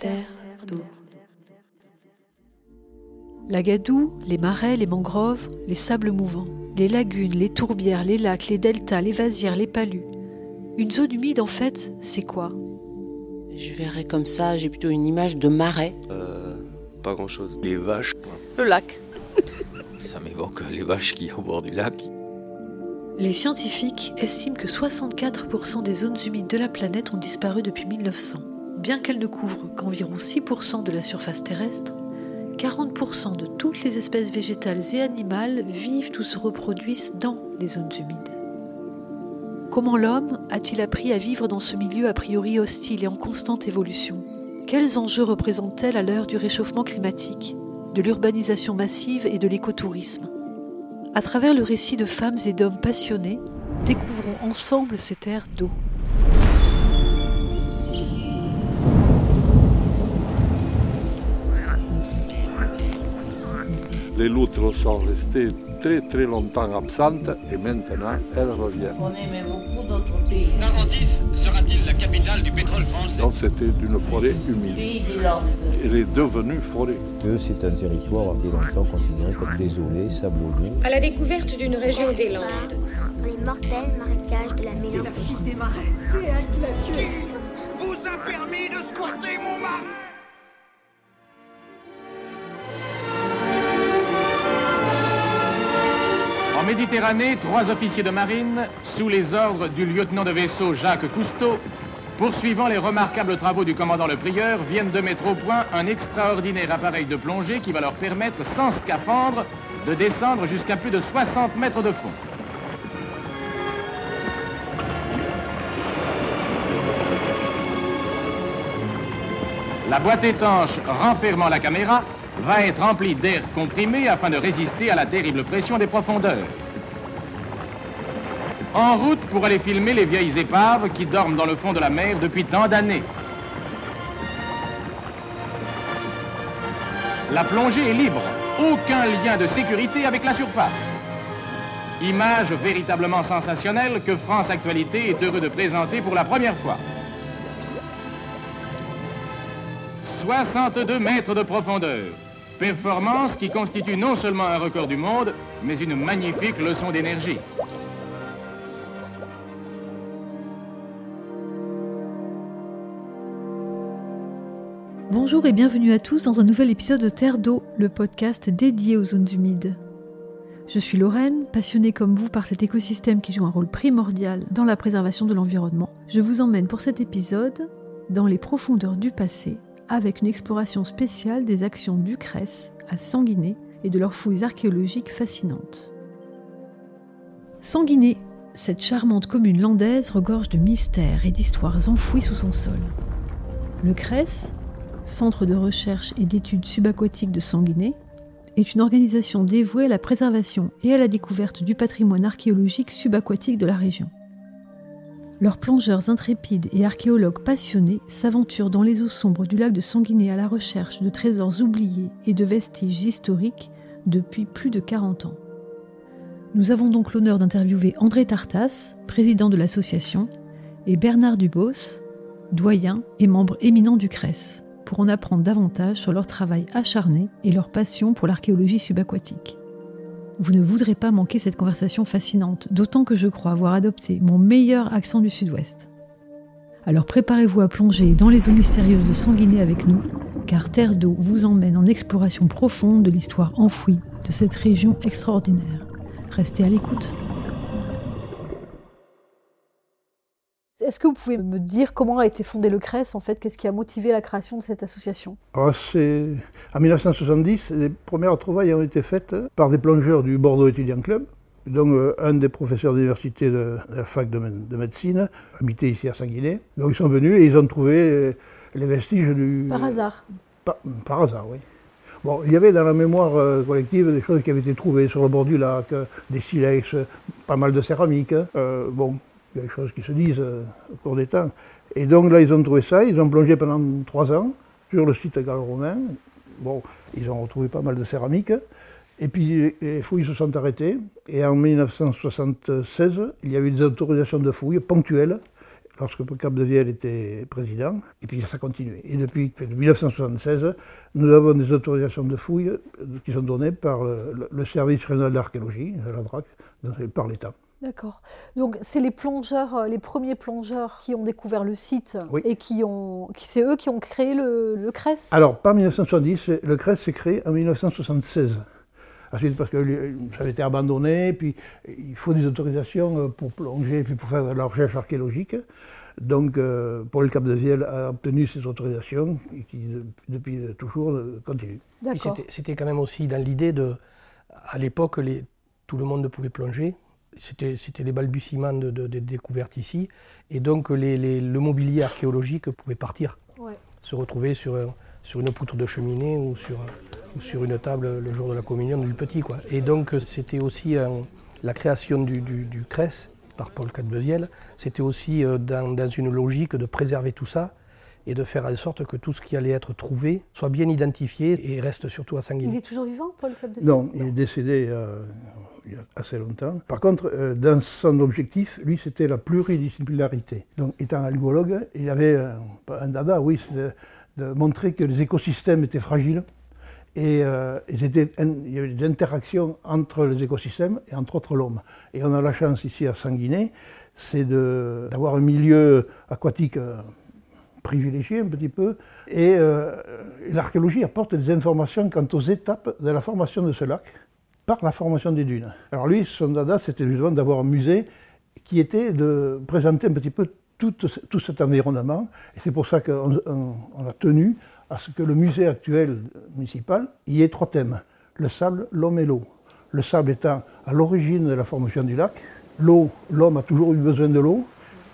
terre d'eau. La gadoue, les marais, les mangroves, les sables mouvants, les lagunes, les tourbières, les lacs, les deltas, les vasières, les palus. Une zone humide, en fait, c'est quoi? Je verrais comme ça, j'ai plutôt une image de marais. Euh, pas grand chose. Les vaches. Le lac. Ça m'évoque les vaches qui au bord du lac. Les scientifiques estiment que 64% des zones humides de la planète ont disparu depuis 1900. Bien qu'elles ne couvrent qu'environ 6% de la surface terrestre, 40% de toutes les espèces végétales et animales vivent ou se reproduisent dans les zones humides. Comment l'homme a-t-il appris à vivre dans ce milieu a priori hostile et en constante évolution? Quels enjeux représentent-elles à l'heure du réchauffement climatique, de l'urbanisation massive et de l'écotourisme? À travers le récit de femmes et d'hommes passionnés, découvrons ensemble ces terres d'eau. Les loutres sont restées très très longtemps absentes et maintenant elles reviennent. On aimait beaucoup d'autres pays. Narandis sera-t-il la capitale du pétrole français? Donc c'était une forêt humide. Pays des Landes. Elle est devenue forêt. c'est un territoire été longtemps considéré comme désolé, sablonneux. À la découverte d'une région des Landes. Dans les mortels marécages de la mélancolie. des marais. C'est elle qui l'a tué. Vous a permis de squatter mon marais Méditerranée, trois officiers de marine, sous les ordres du lieutenant de vaisseau Jacques Cousteau, poursuivant les remarquables travaux du commandant Le Prieur, viennent de mettre au point un extraordinaire appareil de plongée qui va leur permettre, sans scaphandre, de descendre jusqu'à plus de 60 mètres de fond. La boîte étanche renfermant la caméra va être remplie d'air comprimé afin de résister à la terrible pression des profondeurs. En route pour aller filmer les vieilles épaves qui dorment dans le fond de la mer depuis tant d'années. La plongée est libre, aucun lien de sécurité avec la surface. Image véritablement sensationnelle que France Actualité est heureux de présenter pour la première fois. 62 mètres de profondeur. Performance qui constitue non seulement un record du monde, mais une magnifique leçon d'énergie. Bonjour et bienvenue à tous dans un nouvel épisode de Terre d'eau, le podcast dédié aux zones humides. Je suis Lorraine, passionnée comme vous par cet écosystème qui joue un rôle primordial dans la préservation de l'environnement. Je vous emmène pour cet épisode dans les profondeurs du passé avec une exploration spéciale des actions du CRES à Sanguinet et de leurs fouilles archéologiques fascinantes. Sanguinet, cette charmante commune landaise regorge de mystères et d'histoires enfouies sous son sol. Le CRES, Centre de recherche et d'études subaquatiques de Sanguinet, est une organisation dévouée à la préservation et à la découverte du patrimoine archéologique subaquatique de la région. Leurs plongeurs intrépides et archéologues passionnés s'aventurent dans les eaux sombres du lac de Sanguinet à la recherche de trésors oubliés et de vestiges historiques depuis plus de 40 ans. Nous avons donc l'honneur d'interviewer André Tartas, président de l'association, et Bernard Dubos, doyen et membre éminent du CRES, pour en apprendre davantage sur leur travail acharné et leur passion pour l'archéologie subaquatique. Vous ne voudrez pas manquer cette conversation fascinante, d'autant que je crois avoir adopté mon meilleur accent du sud-ouest. Alors préparez-vous à plonger dans les eaux mystérieuses de Sanguinet avec nous, car Terre d'eau vous emmène en exploration profonde de l'histoire enfouie de cette région extraordinaire. Restez à l'écoute. Est-ce que vous pouvez me dire comment a été fondé le CRES en fait? Qu'est-ce qui a motivé la création de cette association? Alors, c'est- En 1970, les premières trouvailles ont été faites par des plongeurs du Bordeaux Étudiant Club. Donc, euh, un des professeurs d'université de, de la fac de, mé- de médecine habitait ici à Sanguinet. Donc, ils sont venus et ils ont trouvé euh, les vestiges du. Par hasard. Par, par hasard, oui. Bon, il y avait dans la mémoire euh, collective des choses qui avaient été trouvées sur le bord du lac, des silex, pas mal de céramique. Euh, bon, il y a des choses qui se disent euh, au cours des temps. Et donc là, ils ont trouvé ça, ils ont plongé pendant trois ans sur le site gallo-romain. Bon, ils ont retrouvé pas mal de céramique. Et puis les- les fouilles se sont arrêtées. Et en 1976, il y a eu des autorisations de fouilles ponctuelles. lorsque Cap de Viel était président, et puis ça a continué. Et depuis 1976, nous avons des autorisations de fouilles qui sont données par le, le service régional d'archéologie, la DRAC, par l'État. D'accord. Donc c'est les plongeurs, euh, les premiers plongeurs qui ont découvert le site et qui ont, qui, c'est eux qui ont créé le, le CRES? Alors pas 1970, le CRES s'est créé en 1976. Ensuite, parce que ça avait été abandonné, puis il faut des autorisations euh, pour plonger, puis pour faire de la recherche archéologique. Donc, euh, Paul Cap de Viel a obtenu ces autorisations et qui, depuis toujours, continue. C'était quand même aussi dans l'idée de, à l'époque, tout le monde ne pouvait plonger, c'était les balbutiements de, découvertes ici. Et donc le mobilier archéologique pouvait partir, se retrouver sur, sur une poutre de cheminée ou sur, sur une table le jour de la communion du petit. Quoi. Et donc c'était aussi la création du, du, CRES par Paul Cadbeziel, c'était aussi euh, dans, dans, une logique de préserver tout ça et de faire en sorte que tout ce qui allait être trouvé soit bien identifié et reste surtout à Sanguinet. Il est toujours vivant, Paul Cadbeziel Non, il est décédé euh, il y a assez longtemps. Par contre, euh, dans son objectif, lui, c'était la pluridisciplinarité. Donc, étant algologue, il avait un, un dada, oui, de, de, montrer que les écosystèmes étaient fragiles et, euh, il y avait des interactions entre les écosystèmes et entre autres l'homme. Et on a la chance ici à Sanguinet, c'est d'avoir un milieu aquatique euh, privilégié un petit peu. Et l'archéologie apporte des informations quant aux étapes de la formation de ce lac par la formation des dunes. Alors lui, son dada, c'était justement d'avoir un musée qui était de présenter un petit peu tout, tout cet environnement. Et c'est pour ça qu'on a tenu à ce que le musée actuel municipal y ait trois thèmes. Le sable, l'homme et l'eau. Le sable étant à l'origine de la formation du lac. L'eau, l'homme a toujours eu besoin de l'eau.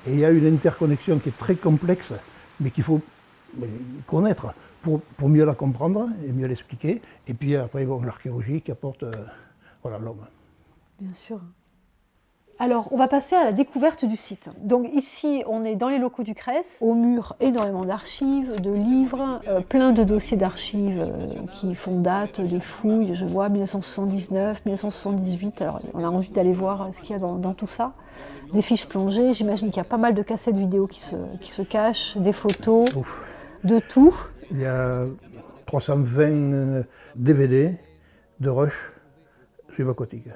Et il y a une interconnexion qui est très complexe, mais qu'il faut connaître pour, pour, mieux la comprendre et mieux l'expliquer. Et puis après, bon, l'archéologie qui apporte... Euh, voilà l'homme. Bien sûr. Alors, on va passer à la découverte du site. Donc ici, on est dans les locaux du CRES. Au mur, énormément d'archives, de livres, euh, plein de dossiers d'archives euh, qui font date, des fouilles, je vois, 1979, 1978. Alors, on a envie d'aller voir ce qu'il y a dans, tout ça. Des fiches plongées, j'imagine qu'il y a pas mal de cassettes vidéo qui se, qui se cachent, des photos, de tout. Il y a 320 DVD de Rush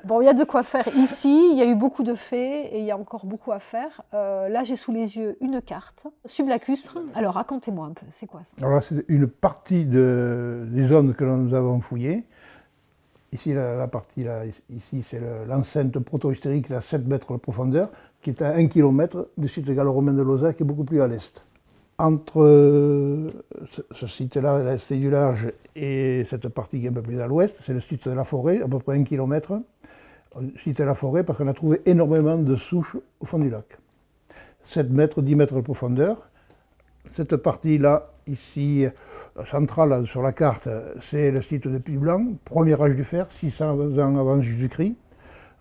Bon, il y a de quoi faire ici, il y a eu beaucoup de faits et il y a encore beaucoup à faire. Euh, là, j'ai sous les yeux une carte sublacustre. Alors, racontez-moi un peu, c'est quoi ça? Alors là, c'est une partie de, des zones que nous avons fouillées. Ici, la, partie là, ici, c'est l'enceinte proto-hystérique à 7 mètres de profondeur, qui est à 1 km du site gallo-romain de Lausanne, qui est beaucoup plus à l'est entre euh, ce, site-là, l'Est du Large, et cette partie qui est un peu plus à l'ouest, c'est le site de la forêt, à peu près un kilomètre. Site de la forêt parce qu'on a trouvé énormément de souches au fond du lac. 7 mètres, 10 mètres de profondeur. Cette partie-là, ici, centrale sur la carte, c'est le site de Puy Blanc, premier âge du fer, 600 ans avant Jésus-Christ.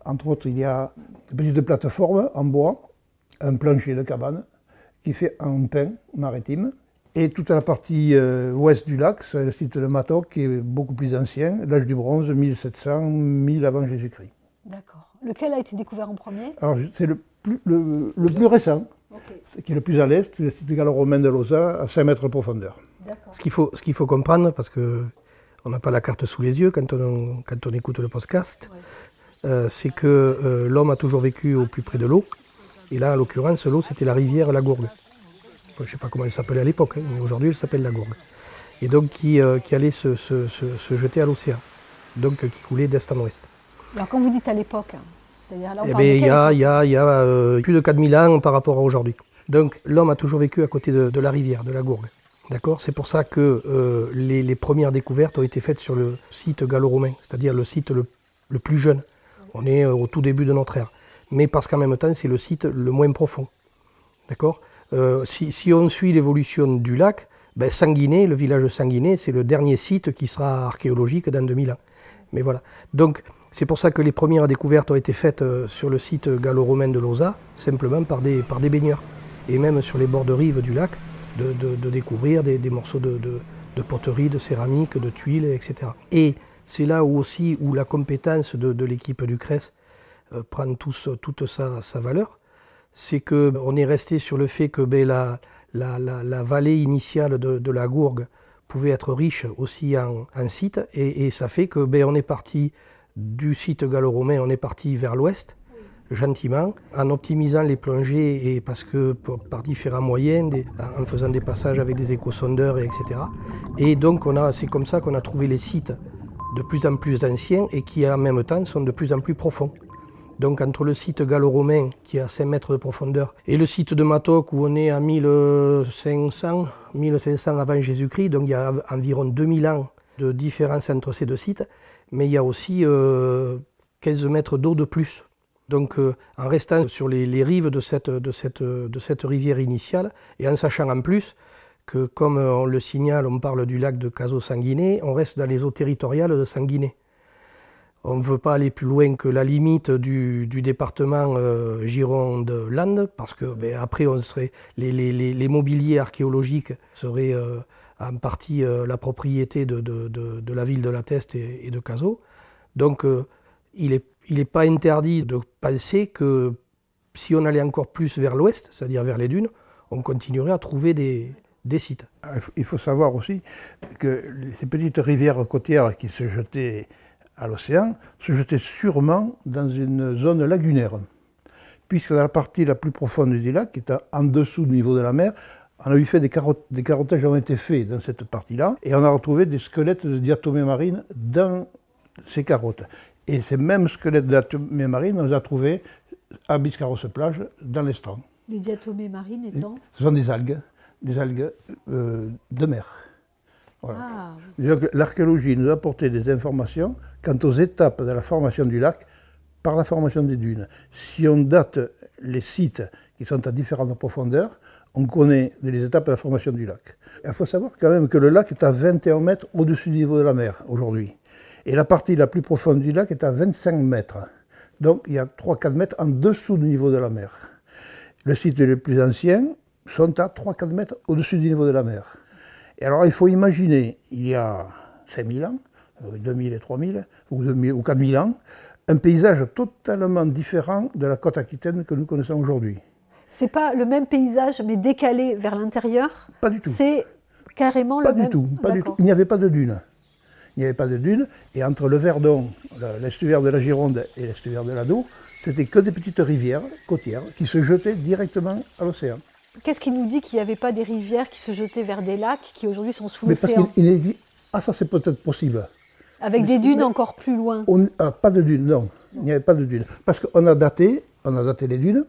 Entre autres, il y a une petite plateforme en bois, un plancher de cabane, qui fait un pain maritime. Et toute la partie euh, ouest du lac, c'est le site de Matok qui est beaucoup plus ancien, l'âge du bronze, 1700, 1000 avant Jésus-Christ. D'accord. Lequel a été découvert en premier? Alors c'est le plus, le, plus récent, qui est le plus à l'est, le site gallo-romain de Lausanne, à 5 mètres de profondeur. Ce qu'il faut, qu'il faut comprendre, parce qu'on n'a pas la carte sous les yeux quand on, quand on écoute le podcast, euh, c'est que euh, l'homme a toujours vécu au plus près de l'eau. Et là, en l'occurrence, l'eau, c'était la rivière La Gourgue. Je ne sais pas comment elle s'appelait à l'époque, hein, mais aujourd'hui, elle s'appelle La Gourgue. Et donc, qui, euh, qui allait se, jeter à l'océan. Donc, qui coulait d'est en ouest. Alors, quand vous dites à l'époque, hein, c'est-à-dire là, eh ben, il y a, y a, euh, plus de 4000 ans par rapport à aujourd'hui. Donc, l'homme a toujours vécu à côté de, la rivière, de la Gourgue. D'accord? C'est pour ça que euh, les, premières découvertes ont été faites sur le site gallo-romain, c'est-à-dire le site le, le, plus jeune. On est au tout début de notre ère mais parce qu'en même temps, c'est le site le moins profond. D'accord? Euh, si, on suit l'évolution du lac, ben Sanguinet, le village de Sanguinet, c'est le dernier site qui sera archéologique dans 2000 ans. Mais voilà. Donc, c'est pour ça que les premières découvertes ont été faites euh, sur le site gallo-romain de Loza, simplement par des, par des baigneurs. Et même sur les bords de rive du lac, de, découvrir des, morceaux de, poterie, de céramique, de tuiles, etc. Et c'est là où aussi où la compétence de, l'équipe du CRES euh, prendre toute sa, valeur, c'est qu'on est resté sur le fait que ben, la, la, la, vallée initiale de, la Gourgue pouvait être riche aussi en, sites, et, ça fait que ben, on est parti du site gallo-romain, on est parti vers l'ouest, gentiment, en optimisant les plongées et parce que par différents moyens, en faisant des passages avec des échosondeurs, etc. Et donc c'est comme ça qu'on a trouvé les sites de plus en plus anciens et qui en même temps sont de plus en plus profonds. Donc entre le site gallo-romain qui est à 5 mètres de profondeur et le site de Matoc où on est à 1500, 1500 avant Jésus-Christ, donc il y a environ 2000 ans de différence entre ces deux sites, mais il y a aussi 15 euh, mètres d'eau de plus. Donc euh, en restant sur les, rives de cette, de, cette, rivière initiale et en sachant en plus que comme on le signale, on parle du lac de Caso-Sanguiné, on reste dans les eaux territoriales de Sanguiné. On ne veut pas aller plus loin que la limite du, département euh, Gironde-Landes, parce que ben, après, on serait, les, mobiliers archéologiques seraient euh, en partie euh, la propriété de, la ville de La Teste et, de Cazaux. Donc, il n'est il pas interdit de penser que si on allait encore plus vers l'ouest, c'est-à-dire vers les dunes, on continuerait à trouver des, des sites. Il faut savoir aussi que ces petites rivières côtières qui se jetaient à l'océan se jetait sûrement dans une zone lagunaire, puisque dans la partie la plus profonde du lac, qui est en dessous du niveau de la mer, on a eu fait des, carottes, des carottages ont été faits dans cette partie-là, et on a retrouvé des squelettes de diatomées marines dans ces carottes. Et ces mêmes squelettes de diatomées marines, on les a trouvés à Biscarros plage, dans l'estran. Les diatomées marines étant Ce sont des algues, des algues euh, de mer. Ah, l'archéologie nous a apporté des informations quant aux étapes de la formation du lac par la formation des dunes. Si on date les sites qui sont à différentes profondeurs, on connaît les étapes de la formation du lac. Il faut savoir quand même que le lac est à 21 mètres au-dessus du niveau de la mer aujourd'hui. Et la partie la plus profonde du lac est à 25 mètres. Donc il y a 3-4 mètres en dessous du niveau de la mer. Le site les plus anciens sont à 3-4 mètres au-dessus du niveau de la mer. Et alors il faut imaginer, il y a 5000 ans, 2000 euh, et 3000, ou, 2000, ou 4000 ans, un paysage totalement différent de la côte aquitaine que nous connaissons aujourd'hui. C'est pas le même paysage, mais décalé vers l'intérieur Pas du tout. C'est carrément pas le du Tout, pas du tout. Il n'y avait pas de dunes. Il n'y avait pas de dunes. Et entre le Verdon, l'estuaire de la Gironde et l'estuaire de l'Ado, c'était que des petites rivières côtières qui se jetaient directement à l'océan. Qu'est-ce qui nous dit qu'il n'y avait pas des rivières qui se jetaient vers des lacs qui aujourd'hui sont sous l'océan Ah, ça c'est peut-être possible. Avec des dunes encore plus loin on, ah, Pas de dunes, non. Il n'y avait pas de dunes. Parce qu'on a daté, on a daté les dunes,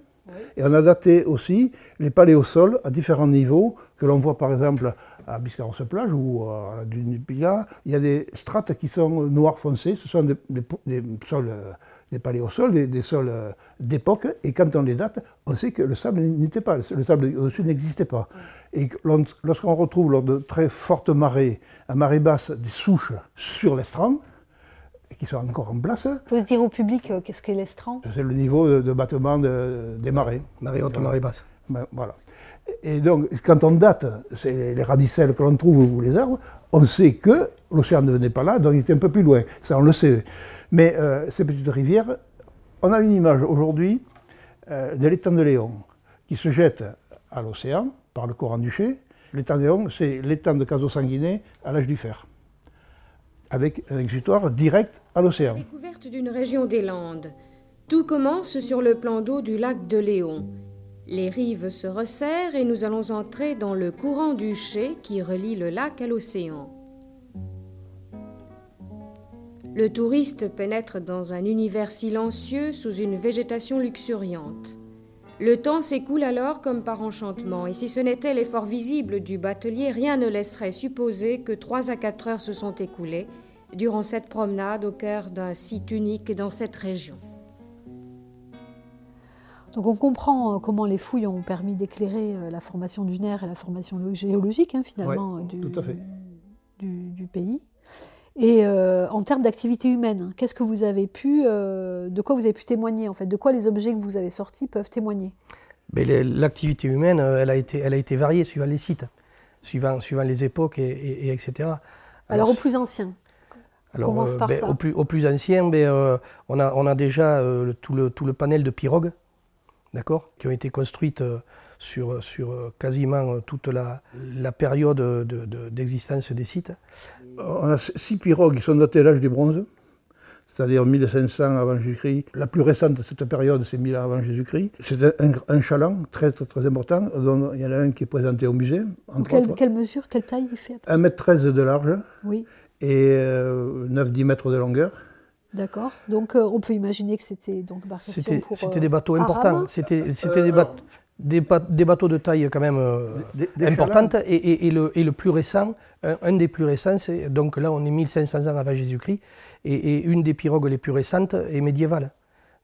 et on a daté aussi les paléosols à différents niveaux, que l'on voit par exemple à Biscarrosse-Plage ou à la dune du Pilat. Il y a des strates qui sont noirs foncés, ce sont des, des sols euh, des paléosols, des, des sols euh, d'époque, et quand on les date, on sait que le sable n'était pas, le sable au-dessus n'existait pas. Et lorsqu'on retrouve lors de très fortes marées, à marée basse, des souches sur l'estran, qui sont encore en place. Il faut se dire au public euh, qu'est-ce qu'est l'estran? C'est le niveau de, battement des marées. Marée haute, marée basse. Ben, voilà. Et donc, quand on date c'est les radicelles que l'on trouve ou les arbres, on sait que l'océan ne venait pas là, donc il était un peu plus loin. Ça, on le sait. Mais euh, ces petites rivières, on a une image aujourd'hui euh, de l'étang de Léon qui se jette à l'océan par le courant du Ché. L'étang de Léon, c'est l'étang de Caso Sanguiné à l'âge du fer, avec un exutoire direct à l'océan. Découverte d'une région des Landes. Tout commence sur le plan d'eau du lac de Léon. Les rives se resserrent et nous allons entrer dans le courant du Ché qui relie le lac à l'océan. Le touriste pénètre dans un univers silencieux sous une végétation luxuriante. Le temps s'écoule alors comme par enchantement, et si ce n'était l'effort visible du batelier, rien ne laisserait supposer que trois à quatre heures se sont écoulées durant cette promenade au cœur d'un site unique dans cette région. Donc on comprend euh, comment les fouilles ont permis d'éclairer euh, la formation dunaire et la formation géologique hein, finalement du, du, pays. Et euh, en termes d'activité humaine, qu'est-ce que vous avez pu, euh, de quoi vous avez pu témoigner en fait, de quoi les objets que vous avez sortis peuvent témoigner? L'activité humaine, euh, elle a, été, elle a été variée suivant les sites, suivant, suivant les époques, et, etc. Alors, au plus ancien alors, commence par ben, ça? Au, plus, au plus ancien, ben, on, a, on a déjà tout, le, tout le panel de pirogues, d'accord, qui ont été construites sur, sur quasiment toute la, la période d'existence des sites. On a six pirogues qui sont datées à l'âge du bronze c'est-à-dire 1500 avant Jésus-Christ. La plus récente de cette période, c'est 1000 ans avant Jésus-Christ. C'est un, un, chaland très, très, très important. Dont il y en a un qui est présenté au musée. Quelle, quelle, mesure, quelle taille il fait 1m13 de large oui. et euh, 9-10 mètres de longueur. D'accord. Donc euh, on peut imaginer que c'était donc C'était euh, des bateaux importants. C'était des bateaux des, des, bateaux de taille quand même euh, importante et, et, et, le, et, le, plus récent, un, des plus récents, c'est donc là on est 1500 ans avant Jésus-Christ et, une des pirogues les plus récentes est médiévale.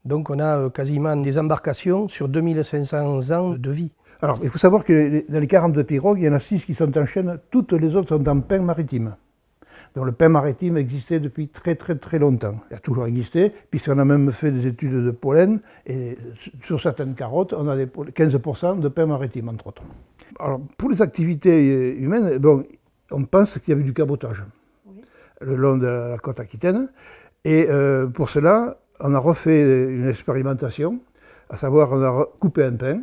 Donc on a euh, quasiment des embarcations sur 2500 ans de vie. Alors il faut savoir que dans les 40 pirogues, il y en a 6 qui sont en chaîne, toutes les autres sont en pain maritime. Donc le pain maritime existait depuis très très très longtemps. Il a toujours existé, puisqu'on a même fait des études de pollen, et sur certaines carottes, on a 15% de pain maritime, entre autres. Alors pour les activités humaines, bon, on pense qu'il y avait du cabotage le long de la côte aquitaine, et euh, pour cela, on a refait une expérimentation, à savoir on a coupé un pain,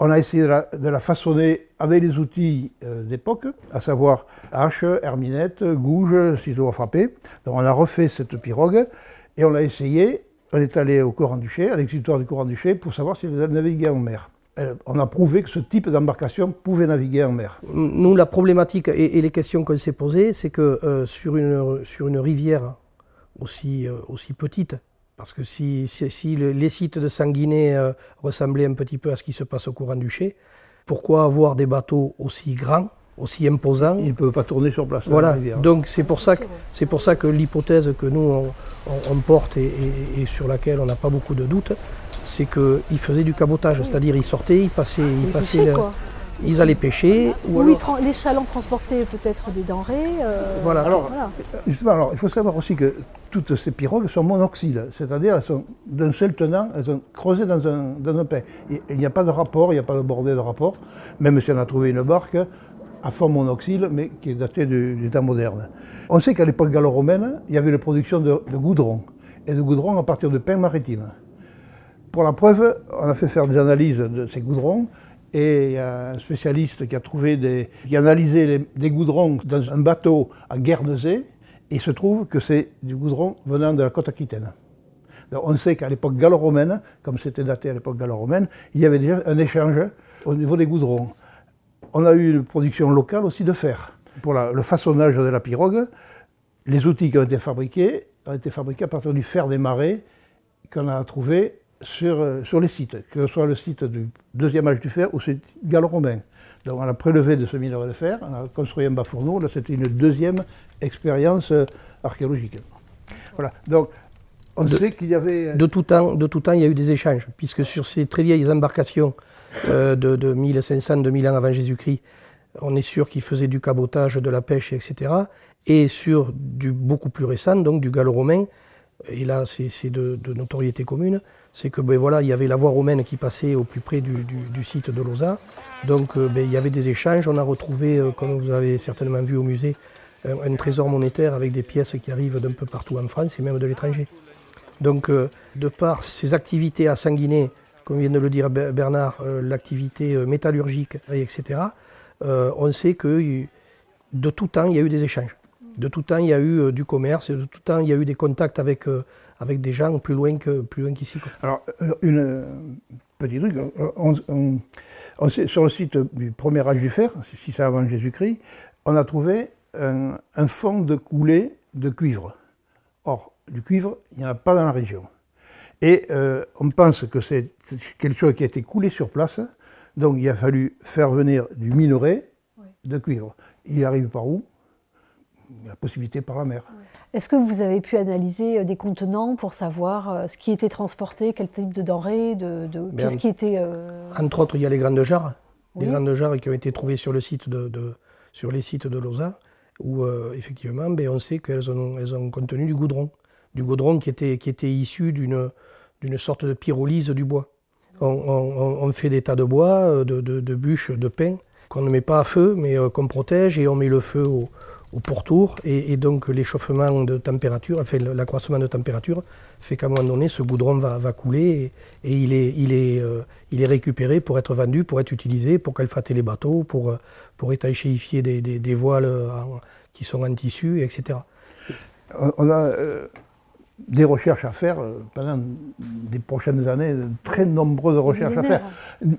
on a essayé de la, façonner avec les outils euh, d'époque, à savoir hache, herminette, gouge, ciseaux à frapper. Donc on a refait cette pirogue et on l'a essayé. On est allé au Coran-Duché, à l'exutoire du Coran-Duché, pour savoir si elle naviguait en mer. Euh, on a prouvé que ce type d'embarcation pouvait naviguer en mer. Nous, la problématique et, les questions qu'on s'est posées, c'est que euh, sur, une, sur une rivière aussi, aussi petite, parce que si, si, les sites de Sanguinet euh, ressemblaient un petit peu à ce qui se passe au courant du Ché, pourquoi avoir des bateaux aussi grands, aussi imposants Ils ne peuvent pas tourner sur place. Voilà, donc c'est pour, ça que, pour ça que l'hypothèse que nous on, porte et, sur laquelle on n'a pas beaucoup de doutes, c'est qu'ils faisaient du cabotage, c'est-à-dire ils sortaient, ils passaient, ils, passaient, ils allaient pêcher. Ou oui, les chalands transportaient peut-être des denrées. Euh, voilà. Alors, Justement, alors, il faut savoir aussi que toutes ces pirogues sont monoxyles, c'est-à-dire elles sont d'un seul tenant, elles sont creusées dans un, dans un pain. Il n'y a pas de rapport, il n'y a pas de bordée de rapport, même si on a trouvé une barque à forme monoxyle, mais qui est datée du, temps moderne. On sait qu'à l'époque gallo-romaine, il y avait la production de, de goudron, et de goudron à partir de pain maritime. Pour la preuve, on a fait faire des analyses de ces goudrons, et un spécialiste qui a trouvé des, qui a analysé des goudrons dans un bateau à Guernesey, et il se trouve que c'est du goudron venant de la côte aquitaine. On sait qu'à l'époque gallo-romaine, comme c'était daté à l'époque gallo-romaine, il y avait déjà un échange au niveau des goudrons. On a eu une production locale aussi de fer. Pour le façonnage de la pirogue, les outils qui ont été fabriqués ont été fabriqués à partir du fer des marais qu'on a trouvé sur, euh, sur les sites, que ce soit le site du deuxième âge du fer ou le gallo-romain. Donc on a prélevé de ce minerai de fer, on a construit un bas fourneau, là c'était une deuxième expérience euh, archéologique. Voilà, donc on sait qu'il y avait... Euh, de tout, temps, de tout temps, il y a eu des échanges, puisque sur ces très vieilles embarcations de, de 1500-2000 ans avant Jésus-Christ, on est sûr qu'ils faisaient du cabotage, de la pêche, etc. Et sur du beaucoup plus récent, donc du gallo-romain, et là c'est de, de, notoriété commune, c'est que ben, voilà, il y avait la voie romaine qui passait au plus près du, site de Lausanne. Donc euh, ben, il y avait des échanges. On a retrouvé, euh, comme vous avez certainement vu au musée, un, trésor monétaire avec des pièces qui arrivent d'un peu partout en France et même de l'étranger. Donc euh, de par ces activités à Sanguinet, comme vient de le dire Bernard, l'activité métallurgique, etc., on sait que de tout temps, il y a eu des échanges. De tout temps, il y a eu du commerce, de tout temps, il y a eu des contacts avec avec des gens plus loin que plus loin qu'ici. Alors, euh, une euh, petit truc, on, sur le site du premier âge du fer, si c'est avant Jésus-Christ, on a trouvé un, fond de coulée de cuivre. Or, du cuivre, il n'y en a pas dans la région. Et euh, on pense que c'est quelque chose qui a été coulé sur place, donc il a fallu faire venir du minerai de cuivre. Il arrive par où? La possibilité par la mer. Est-ce que vous avez pu analyser euh, des contenants pour savoir euh, ce qui était transporté, quel type de denrées, de, qu'est-ce qui était... Euh, entre autres, il y a les grandes jarres, les grandes jarres qui ont été trouvées sur, le site de, sur les sites de Lausanne, où effectivement, ben, on sait qu'elles ont, elles ont contenu du goudron, du goudron qui était, qui était issu d'une, d'une sorte de pyrolyse du bois. On, fait des tas de bois, de, de, bûches, de pins, qu'on ne met pas à feu, mais qu'on protège, et on met le feu au, au pourtour, et, donc l'échauffement de température, enfin l'accroissement de température, fait qu'à un moment donné, ce goudron va, couler et, il, est, il, est, euh, il est récupéré pour être vendu, pour être utilisé, pour calfater les bateaux, pour, pour étanchéifier des, voiles qui sont en tissu, etc. On a des recherches à faire euh, pendant des prochaines années, de très nombreuses recherches à faire.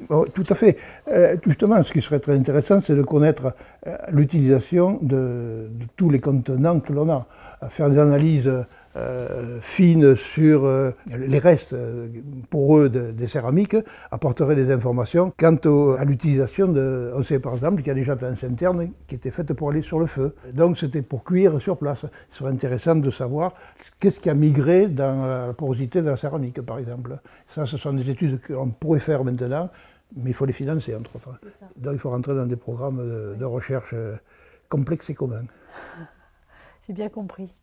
Oh, tout à fait. Euh, justement, ce qui serait très intéressant, c'est de connaître euh, l'utilisation de, de, tous les contenants que l'on a, faire des analyses euh, fine sur euh, les restes euh, poreux des céramiques apporterait des informations quant à l'utilisation de. On sait par exemple qu'il y a des jantes internes qui étaient faites pour aller sur le feu. Donc c'était pour cuire sur place. Ce serait intéressant de savoir qu'est-ce qui a migré dans la porosité de la céramique, par exemple. Ça, ce sont des études qu'on pourrait faire maintenant, mais il faut les financer, entre autres. Donc il faut rentrer dans des programmes de, de recherche complexes et communs. J'ai bien compris.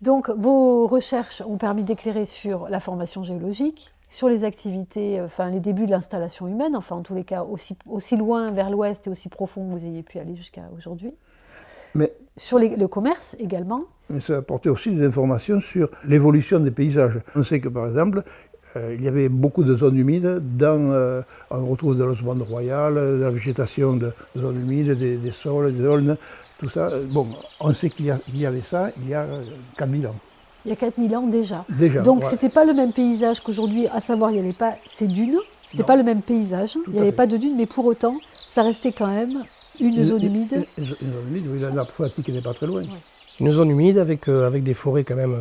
Donc vos recherches ont permis d'éclairer sur la formation géologique, sur les activités, euh, enfin les débuts de l'installation humaine, enfin en tous les cas aussi, aussi loin vers l'ouest et aussi profond que vous ayez pu aller jusqu'à aujourd'hui. Mais, sur le commerce également. Mais ça a apporté aussi des informations sur l'évolution des paysages. On sait que par exemple, euh, il y avait beaucoup de zones humides. Dans, euh, on retrouve de l'osmande royale, de la végétation de, zones humides, des, des sols, des aulnes tout ça. Euh, bon, on sait qu'il y, avait ça il y a 4000 euh, ans. Il y a 4000 ans déjà. déjà Donc ce n'était pas le même paysage qu'aujourd'hui, à savoir il n'y avait pas ces dunes, ce n'était pas le même paysage, il n'y avait pas de dunes, mais pour autant, ça restait quand même une, zone humide. Une, zone humide, oui, la nappe phréatique n'est pas très loin. Une zone humide avec, euh, avec des forêts quand même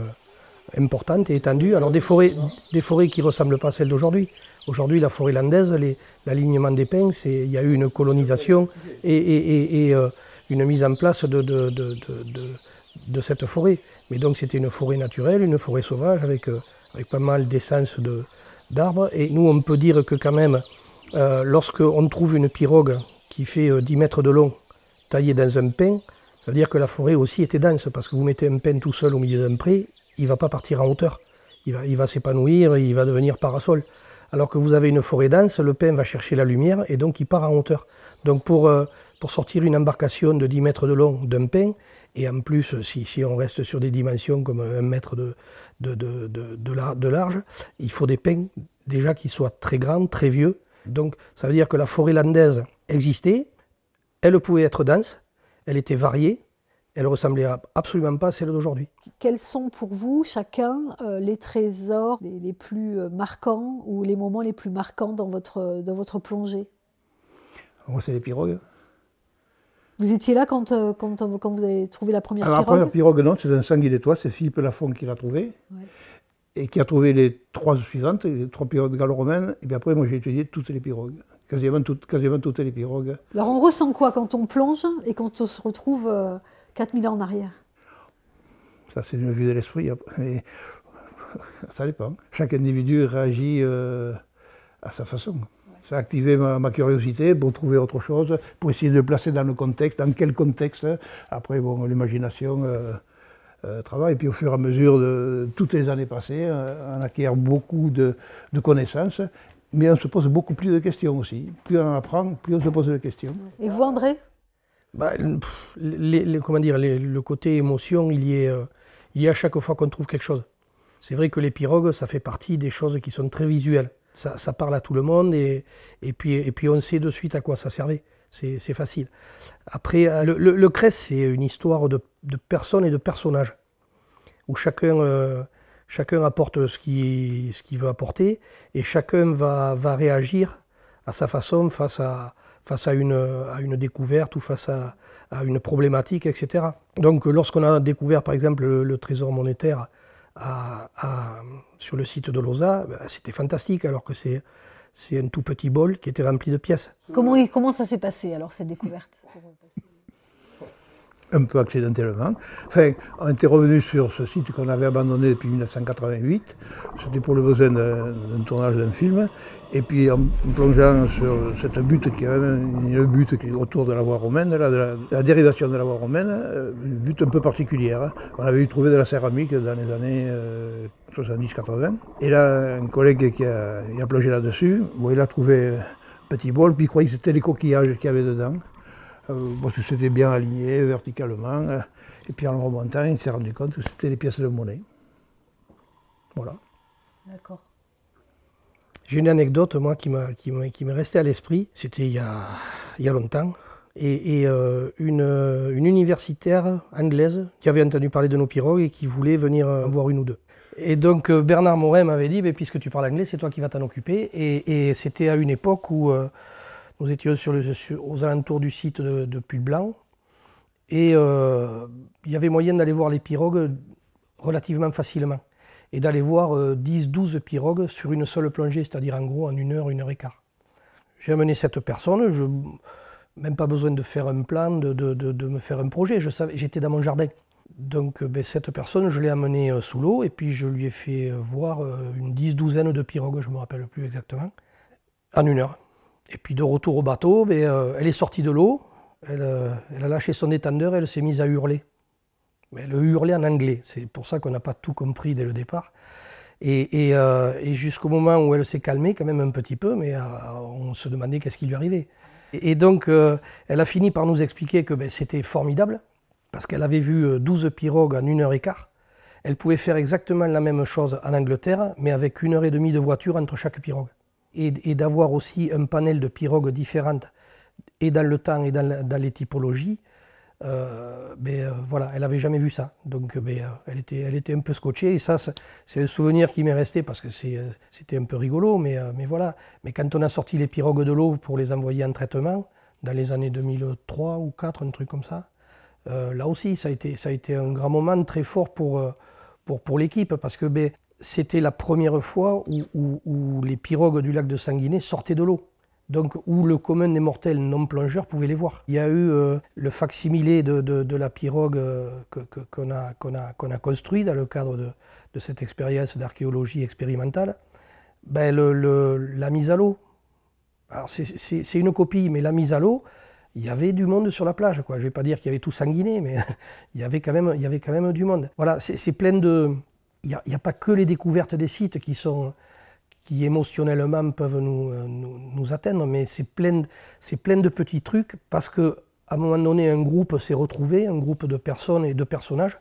importantes et étendues. Alors des forêts, des forêts qui ne ressemblent pas à celles d'aujourd'hui. Aujourd'hui, la forêt landaise, l'alignement des pins, il y a eu une colonisation et, une mise en place de, cette forêt. Mais donc c'était une forêt naturelle, une forêt sauvage avec, euh, pas mal d'essence d'arbres. Et nous, on peut dire que quand même, euh, lorsqu'on trouve une pirogue qui fait 10 euh, mètres de long, taillée dans un pin, ça veut dire que la forêt aussi était dense, parce que vous mettez un pin tout seul au milieu d'un pré, il ne va pas partir en hauteur. Il va s'épanouir, il va devenir parasol. Alors que vous avez une forêt dense, le pin va chercher la lumière et donc il part en hauteur. Donc pour, pour sortir une embarcation de 10 mètres de long d'un pin, et en plus, si, si, on reste sur des dimensions comme un mètre de, de, de, de, large, il faut des pins déjà qui soient très grands, très vieux. Donc ça veut dire que la forêt landaise existait, elle pouvait être dense, elle était variée, elle ressemblait absolument pas à celle d'aujourd'hui. Quels sont pour vous, chacun, euh, les trésors les, plus euh, marquants ou les moments les plus marquants dans votre, dans votre plongée? Moi, c'est les pirogues. Vous étiez là quand, euh, quand, quand, vous avez trouvé la première Alors, pirogue? La première pirogue, non, c'est un sanguinétois, c'est Philippe Lafont qui l'a trouvé. Et qui a trouvé les trois suivantes, les trois pirogues gallo-romaines. Et puis après, moi, j'ai étudié toutes les pirogues. Quasiment, toutes, quasiment toutes les pirogues. Alors, on ressent quoi quand on plonge et quand on se retrouve 4000 euh, ans en arrière Ça, c'est une vue de l'esprit. Ça dépend. Chaque individu réagit à sa façon. Ça a activé ma, curiosité pour trouver autre chose, pour essayer de le placer dans le contexte, dans quel contexte. Après, bon, l'imagination euh, euh, travaille. Et puis au fur et à mesure de toutes les années passées, euh, on acquiert beaucoup de, connaissances, mais on se pose beaucoup plus de questions aussi. Plus on apprend, plus on se pose de questions. Et vous, André? Bah, comment dire, le côté émotion, il y, est, il y a à chaque fois qu'on trouve quelque chose. C'est vrai que les pirogues, ça fait partie des choses qui sont très visuelles ça, parle à tout le monde et, et, puis, et puis on sait de suite à quoi ça servait. C'est facile. Après, euh, le, le, c'est une histoire de, de, personnes et de personnages, où chacun, euh, chacun apporte ce qu'il ce veut apporter, et chacun va, va, réagir à sa façon face à, face à, une, à une découverte ou face à, à une problématique, etc. Donc lorsqu'on a découvert par exemple le trésor monétaire sur le site de Loza, ben, c'était fantastique, alors que c'est, c'est un tout petit bol qui était rempli de pièces. Comment, comment ça s'est passé alors cette découverte? Un peu accidentellement. Enfin, on était revenu sur ce site qu'on avait abandonné depuis 1988. C'était pour le besoin d'un tournage d'un film. Et puis en plongeant sur cette butte qui est le but qui est autour de la voie romaine, la, dérivation de la voie romaine, euh, une butte un peu particulière. Hein. On avait eu trouvé de la céramique dans les années 70-80. Euh, et là, un collègue qui a, plongé là-dessus, il a trouvé un petit bol, puis il croyait que c'était les coquillages qu'il y avait dedans. Euh, parce que c'était bien aligné verticalement. Et puis en le remontant, il s'est rendu compte que c'était des pièces de monnaie. Voilà. D'accord. J'ai une anecdote, moi, qui m'est restée à l'esprit. C'était il, y a, longtemps. Et, euh, une, universitaire anglaise qui avait entendu parler de nos pirogues et qui voulait venir en voir une ou deux. Et donc euh, Bernard Moret m'avait dit, puisque tu parles anglais, c'est toi qui vas t'en occuper. Et, c'était à une époque où euh, nous étions aux alentours du site de, de Puy-Blanc. Et euh, il y avait moyen d'aller voir les pirogues relativement facilement et d'aller voir 10-12 euh, pirogues sur une seule plongée, c'est-à-dire en gros en une heure, une heure et quart. J'ai amené cette personne, je, même pas besoin de faire un plan, de, de, de, me faire un projet, j'étais dans mon jardin. Donc ben, cette personne, je l'ai amenée euh, sous l'eau et puis je lui ai fait voir une dix-douzaine de pirogues, je ne me rappelle plus exactement, en une heure. Et puis de retour au bateau, ben, euh, elle est sortie de l'eau, elle, euh, elle, a lâché son étendeur, elle s'est mise à hurler. Mais elle hurlait en anglais, c'est pour ça qu'on n'a pas tout compris dès le départ. Et, euh, jusqu'au moment où elle s'est calmée, quand même un petit peu, mais euh, on se demandait qu'est-ce qui lui arrivait. Et, donc, euh, elle a fini par nous expliquer que ben, c'était formidable, parce qu'elle avait vu 12 pirogues en une heure et quart. Elle pouvait faire exactement la même chose en Angleterre, mais avec une heure et demie de voiture entre chaque pirogue. Et, d'avoir aussi un panel de pirogues différentes, et dans le temps et dans les typologies, euh, mais euh, voilà, elle n'avait jamais vu ça. Donc euh, elle, était, un peu scotchée. Et ça, c'est un souvenir qui m'est resté parce que c'était un peu rigolo. Mais, voilà. Mais quand on a sorti les pirogues de l'eau pour les envoyer en traitement, dans les années 2003 ou 2004, un truc comme ça, là aussi, ça a, été, un grand moment très fort pour, l'équipe parce que ben, c'était la première fois où, où, où les pirogues du lac de Sanguinet sortaient de l'eau donc où le commun des mortels non plongeurs pouvait les voir. Il y a eu euh, le facsimilé de, de, la pirogue euh, qu'on que, qu a, qu a, construit dans le cadre de, cette expérience d'archéologie expérimentale. Ben, la mise à l'eau. C'est une copie, mais la mise à l'eau, il y avait du monde sur la plage. Je ne vais pas dire qu'il y avait tout sanguiné, mais il y avait quand même, du monde. Voilà, c'est plein de... Il n'y a, pas que les découvertes des sites qui sont qui émotionnellement peuvent nous, nous, nous atteindre, mais c'est plein, plein de petits trucs parce qu'à un moment donné, un groupe s'est retrouvé, un groupe de personnes et de personnages,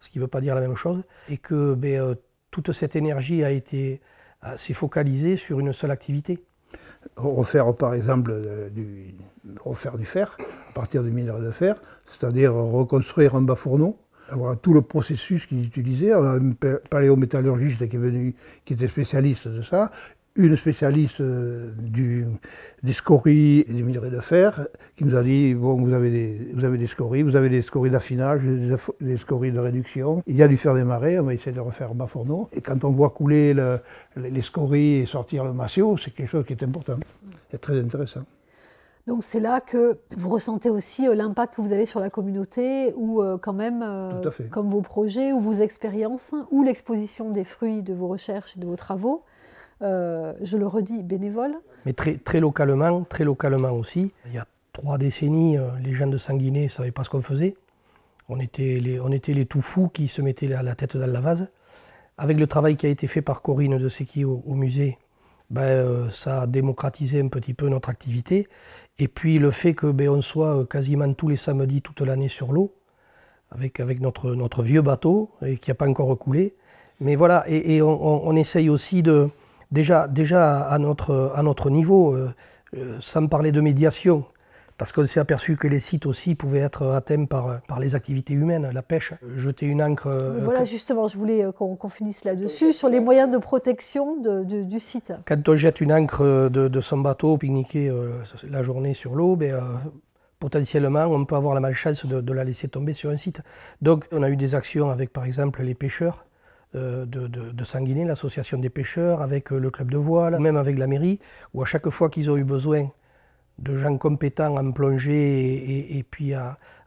ce qui ne veut pas dire la même chose, et que ben, euh, toute cette énergie a été s'est focalisée sur une seule activité. Refaire par exemple euh, du, refaire du fer à partir du minerai de fer, c'est-à-dire reconstruire un bas tout le processus qu'ils utilisaient. On a un paléométallurgiste qui est venu, qui était spécialiste de ça, une spécialiste du, des scories et des minerais de fer, qui nous a dit bon, vous avez des, scories, vous avez des scories d'affinage, des, scories de réduction. Il y a du fer des marais, on va essayer de refaire bas fourneau. Et quand on voit couler le, les scories et sortir le massio, c'est quelque chose qui est important, c'est très intéressant. Donc c'est là que vous ressentez aussi euh, l'impact que vous avez sur la communauté ou euh, quand même euh, comme vos projets ou vos expériences ou l'exposition des fruits de vos recherches et de vos travaux. Euh, je le redis, bénévole. Mais très, très localement, très localement aussi. Il y a trois décennies, les gens de Sanguinet ne savaient pas ce qu'on faisait. On était, les, on était les tout fous qui se mettaient la, la tête dans la vase. Avec le travail qui a été fait par Corinne de Sequi au, au musée, ben, euh, ça a démocratisé un petit peu notre activité. Et puis le fait que ben, on soit euh, quasiment tous les samedis toute l'année sur l'eau, avec, notre, vieux bateau, et qui n'a pas encore recoulé. Mais voilà, et, on, essaye aussi de, déjà, déjà à, notre, à notre niveau, euh, euh, sans parler de médiation, parce qu'on s'est aperçu que les sites aussi pouvaient être atteints par, par les activités humaines, la pêche, jeter une encre. Euh, voilà, justement, je voulais qu'on qu finisse là-dessus, sur les moyens de protection de, de, du site. Quand on jette une encre de, de son bateau, pique-niquer euh, la journée sur l'eau, ben, euh, potentiellement, on peut avoir la malchance de, de, la laisser tomber sur un site. Donc, on a eu des actions avec, par exemple, les pêcheurs. De, de, de Sanguinet, l'association des pêcheurs, avec le club de voile, même avec la mairie, où à chaque fois qu'ils ont eu besoin de gens compétents en plongée et, et, puis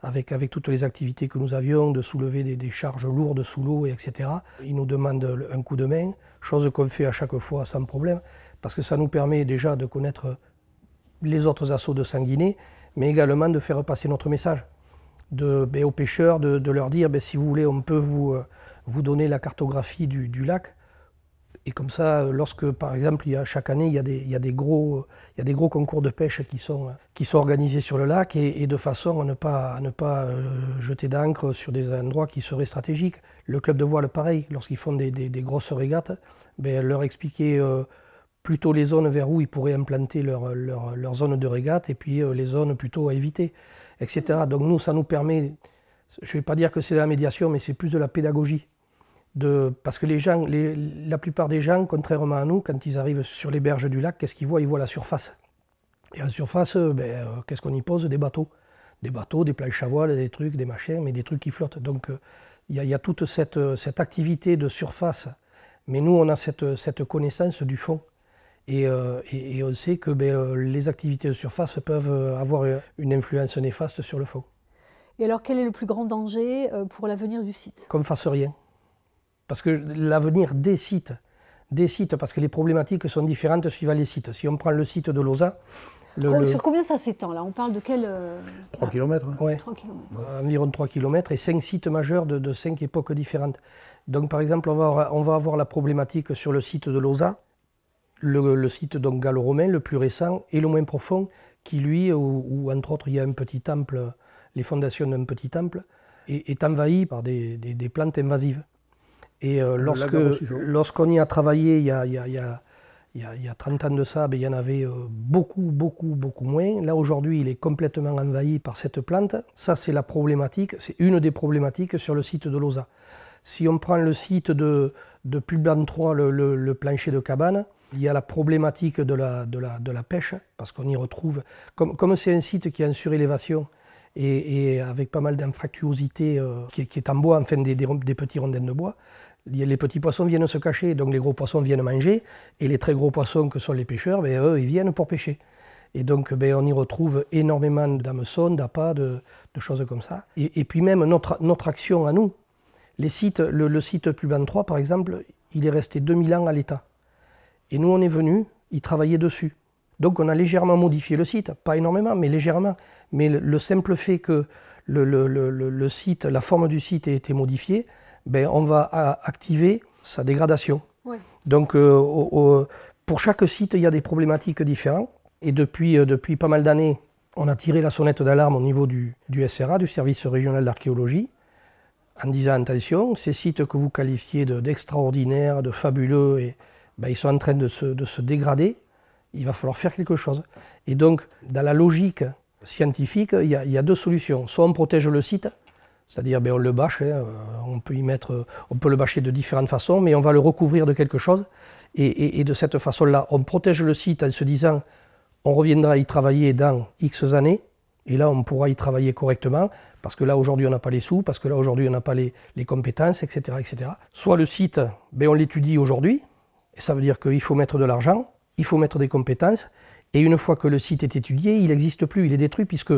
avec, toutes les activités que nous avions, de soulever des, charges lourdes sous l'eau, etc. Ils nous demandent un coup de main, chose qu'on fait à chaque fois sans problème, parce que ça nous permet déjà de connaître les autres assauts de Sanguinet, mais également de faire passer notre message ben, aux pêcheurs, de, leur dire, ben, si vous voulez, on peut vous, vous donner la cartographie du lac, Et comme ça, lorsque, par exemple, chaque année, il y a, des, gros, concours de pêche qui sont, organisés sur le lac et, de façon à ne pas, euh, jeter d'encre sur des endroits qui seraient stratégiques. Le club de voile, pareil, lorsqu'ils font des, grosses régates, ben, leur expliquer euh, plutôt les zones vers où ils pourraient implanter leur, zone de régate et puis euh, les zones plutôt à éviter, etc. Donc nous, ça nous permet, je ne vais pas dire que c'est de la médiation, mais c'est plus de la pédagogie parce que les gens, la plupart des gens, contrairement à nous, quand ils arrivent sur les berges du lac, qu'est-ce qu'ils voient? Ils voient la surface. Et en surface, euh, ben, euh, qu'est-ce qu'on y pose? Des bateaux. Des bateaux, des planches à voile, des trucs, des machins, mais des trucs qui flottent. Donc euh, il y, a toute cette, activité de surface. Mais nous, on a cette, connaissance du fond. Et, on sait que ben, les activités de surface peuvent avoir une influence néfaste sur le fond. Et alors, quel est le plus grand danger pour l'avenir du site? Qu'on ne fasse rien. Parce que l'avenir des sites, des sites, parce que les problématiques sont différentes suivant les sites. Si on prend le site de Lausanne, le, Sur combien ça s'étend là? On parle de quel 3 km. Oui, environ 3 km et 5 sites majeurs de, de 5 époques différentes. Donc par exemple, on va, on va avoir la problématique sur le site de Lausanne, le, site donc gallo-romain, le plus récent et le moins profond, qui lui, où, entre autres il y a un petit temple, les fondations d'un petit temple, est, envahi par des plantes invasives. Et euh, lorsque, lorsqu'on y a travaillé il y a, il y a, il y a, il y a 30 ans de ça, ben, il y en avait euh, beaucoup, beaucoup, beaucoup moins. Là, aujourd'hui, il est complètement envahi par cette plante. Ça, c'est la problématique, c'est une des problématiques sur le site de Losa. Si on prend le site de, de Pulban 3, le, le, plancher de cabane, il y a la problématique de la, de la, de la pêche, parce qu'on y retrouve, comme, comme c'est un site qui est en surélévation, et, avec pas mal d'infractuosité, euh, qui, est en bois, enfin des, des, des petits rondins de bois, les petits poissons viennent se cacher, donc les gros poissons viennent manger, et les très gros poissons que sont les pêcheurs, ben, eux, ils viennent pour pêcher. Et donc, ben, on y retrouve énormément d'hameçons, d'appâts, de, choses comme ça. Et, puis même notre, action à nous, les sites, le, site Pluban 3, par exemple, il est resté 2000 ans à l'état. Et nous, on est venus y travailler dessus. Donc, on a légèrement modifié le site, pas énormément, mais légèrement. Mais le, simple fait que le, le, site, la forme du site ait été modifiée, ben, on va activer sa dégradation. Donc euh, pour chaque site, il y a des problématiques différentes. Et depuis, euh, depuis pas mal d'années, on a tiré la sonnette d'alarme au niveau du, SRA, du service régional d'archéologie, en disant attention, ces sites que vous qualifiez d'extraordinaires, de, fabuleux, et, ben, ils sont en train de se, de se dégrader, il va falloir faire quelque chose. Et donc, dans la logique scientifique, il y, a, deux solutions. Soit on protège le site, c'est-à-dire, ben, on le bâche, hein, on, peut y mettre, on peut le bâcher de différentes façons, mais on va le recouvrir de quelque chose. Et, de cette façon-là, on protège le site en se disant, on reviendra y travailler dans X années, et là, on pourra y travailler correctement, parce que là, aujourd'hui, on n'a pas les sous, parce que là, aujourd'hui, on n'a pas les, compétences, etc., etc. Soit le site, ben, on l'étudie aujourd'hui, et ça veut dire qu'il faut mettre de l'argent, il faut mettre des compétences, et une fois que le site est étudié, il n'existe plus, il est détruit, puisque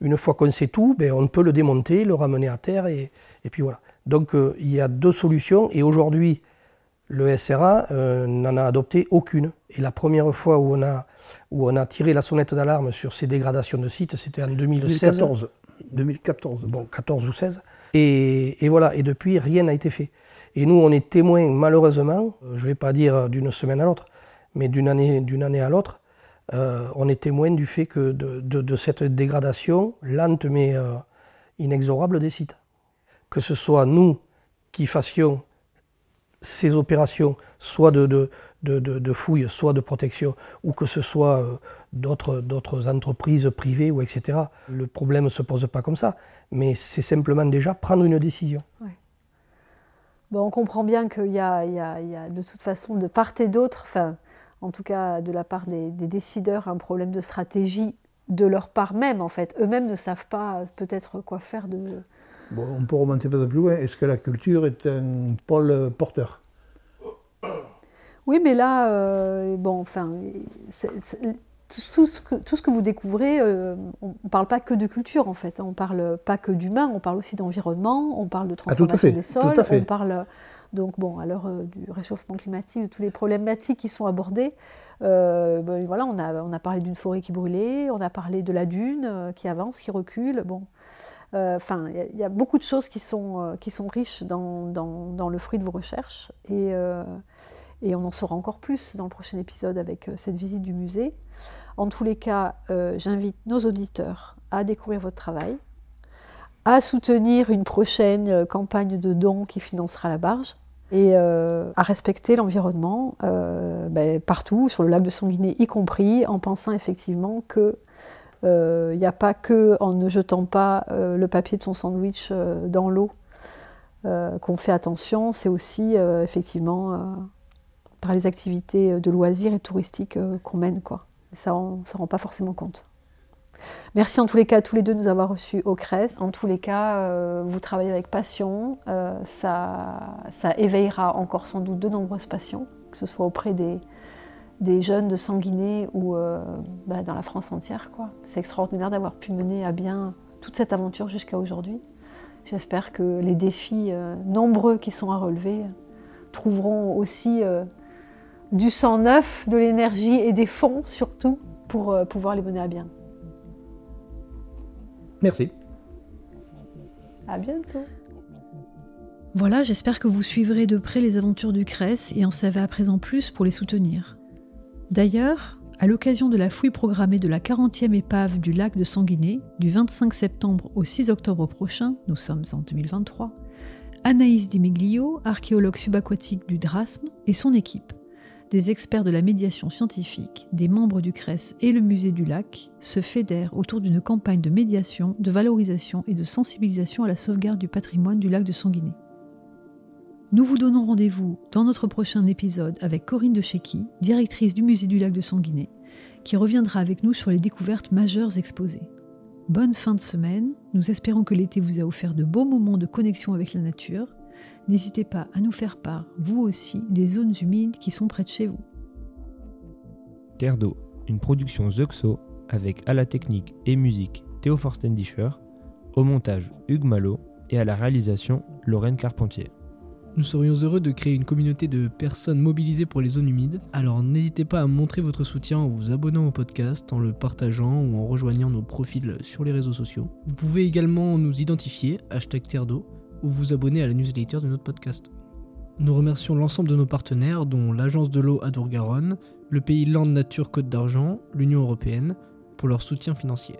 une fois qu'on sait tout, ben, on peut le démonter, le ramener à terre, et, puis voilà. Donc euh, il y a deux solutions, et aujourd'hui, le SRA euh, n'en a adopté aucune. Et la première fois où on a, où on a tiré la sonnette d'alarme sur ces dégradations de sites, c'était en 2016. 2014. 2014. Bon, 14 ou 16. Et, et voilà, et depuis, rien n'a été fait. Et nous, on est témoins, malheureusement, euh, je ne vais pas dire d'une semaine à l'autre, mais d'une année, d'une année à l'autre, euh, on est témoin du fait que de, cette dégradation lente mais euh, inexorable des sites. Que ce soit nous qui fassions ces opérations, soit de, de fouilles, soit de protection, ou que ce soit euh, d'autres entreprises privées, ou etc. Le problème ne se pose pas comme ça, mais c'est simplement déjà prendre une décision. On comprend bien qu'il y, y, a de toute façon de part et d'autre, en tout cas de la part des, décideurs, un problème de stratégie de leur part même, en fait. Eux-mêmes ne savent pas peut-être quoi faire de... Bon, on peut remonter peu plus loin. Est-ce que la culture est un pôle porteur? Oui, mais là, euh, bon, enfin, tout, ce que, vous découvrez, euh, on ne parle pas que de culture, en fait. On ne parle pas que d'humain, on parle aussi d'environnement, on parle de ah, transformation des sols, on parle donc bon, à l'heure euh, du réchauffement climatique, de toutes les problématiques qui sont abordées, euh, ben, voilà, on a, on a parlé d'une forêt qui brûlait, on a parlé de la dune euh, qui avance, qui recule. Bon, enfin, il y, a beaucoup de choses qui sont, qui sont riches dans, dans, dans, le fruit de vos recherches. Et, Et on en saura encore plus dans le prochain épisode avec cette visite du musée. En tous les cas, j'invite nos auditeurs à découvrir votre travail, à soutenir une prochaine euh, campagne de dons qui financera la barge et à respecter l'environnement ben, partout, sur le lac de Sanguinet y compris, en pensant effectivement que il n'y a pas que en ne jetant pas le papier de son sandwich dans l'eau qu'on fait attention, c'est aussi effectivement par les activités de loisirs et touristiques euh, qu'on mène. Quoi. Ça, on ne s'en rend pas forcément compte. Merci en tous les cas à tous les deux de nous avoir reçus au CRES. En tous les cas, euh, vous travaillez avec passion. Euh, ça, éveillera encore sans doute de nombreuses passions, que ce soit auprès des, jeunes de Sanguinet ou bah, dans la France entière. C'est extraordinaire d'avoir pu mener à bien toute cette aventure jusqu'à aujourd'hui. J'espère que les défis nombreux qui sont à relever trouveront aussi du sang neuf, de l'énergie et des fonds surtout pour euh, pouvoir les mener à bien. Merci. À bientôt. Voilà, j'espère que vous suivrez de près les aventures du CRES et en savez à présent plus pour les soutenir. D'ailleurs, à l'occasion de la fouille programmée de la 40e épave du lac de Sanguinet, du 25 septembre au 6 octobre prochain, nous sommes en 2023, Anaïs Dimeglio, archéologue subaquatique du Drasme, et son équipe des experts de la médiation scientifique, des membres du CRES et le musée du lac se fédèrent autour d'une campagne de médiation, de valorisation et de sensibilisation à la sauvegarde du patrimoine du lac de Sanguinet. Nous vous donnons rendez-vous dans notre prochain épisode avec Corinne de Chéqui, directrice du musée du lac de Sanguinet, qui reviendra avec nous sur les découvertes majeures exposées. Bonne fin de semaine, nous espérons que l'été vous a offert de beaux moments de connexion avec la nature N'hésitez pas à nous faire part, vous aussi, des zones humides qui sont près de chez vous. Terre d'eau, une production Zuxo avec à la technique et musique Théo Forstendischer, au montage Hugues Malo et à la réalisation Lorraine Carpentier. Nous serions heureux de créer une communauté de personnes mobilisées pour les zones humides, alors n'hésitez pas à montrer votre soutien en vous abonnant au podcast, en le partageant ou en rejoignant nos profils sur les réseaux sociaux. Vous pouvez également nous identifier, hashtag Terre d'eau, ou vous abonner à la newsletter de notre podcast. Nous remercions l'ensemble de nos partenaires, dont l'Agence de l'eau Adour-Garonne, le pays Land Nature Côte d'Argent, l'Union Européenne, pour leur soutien financier.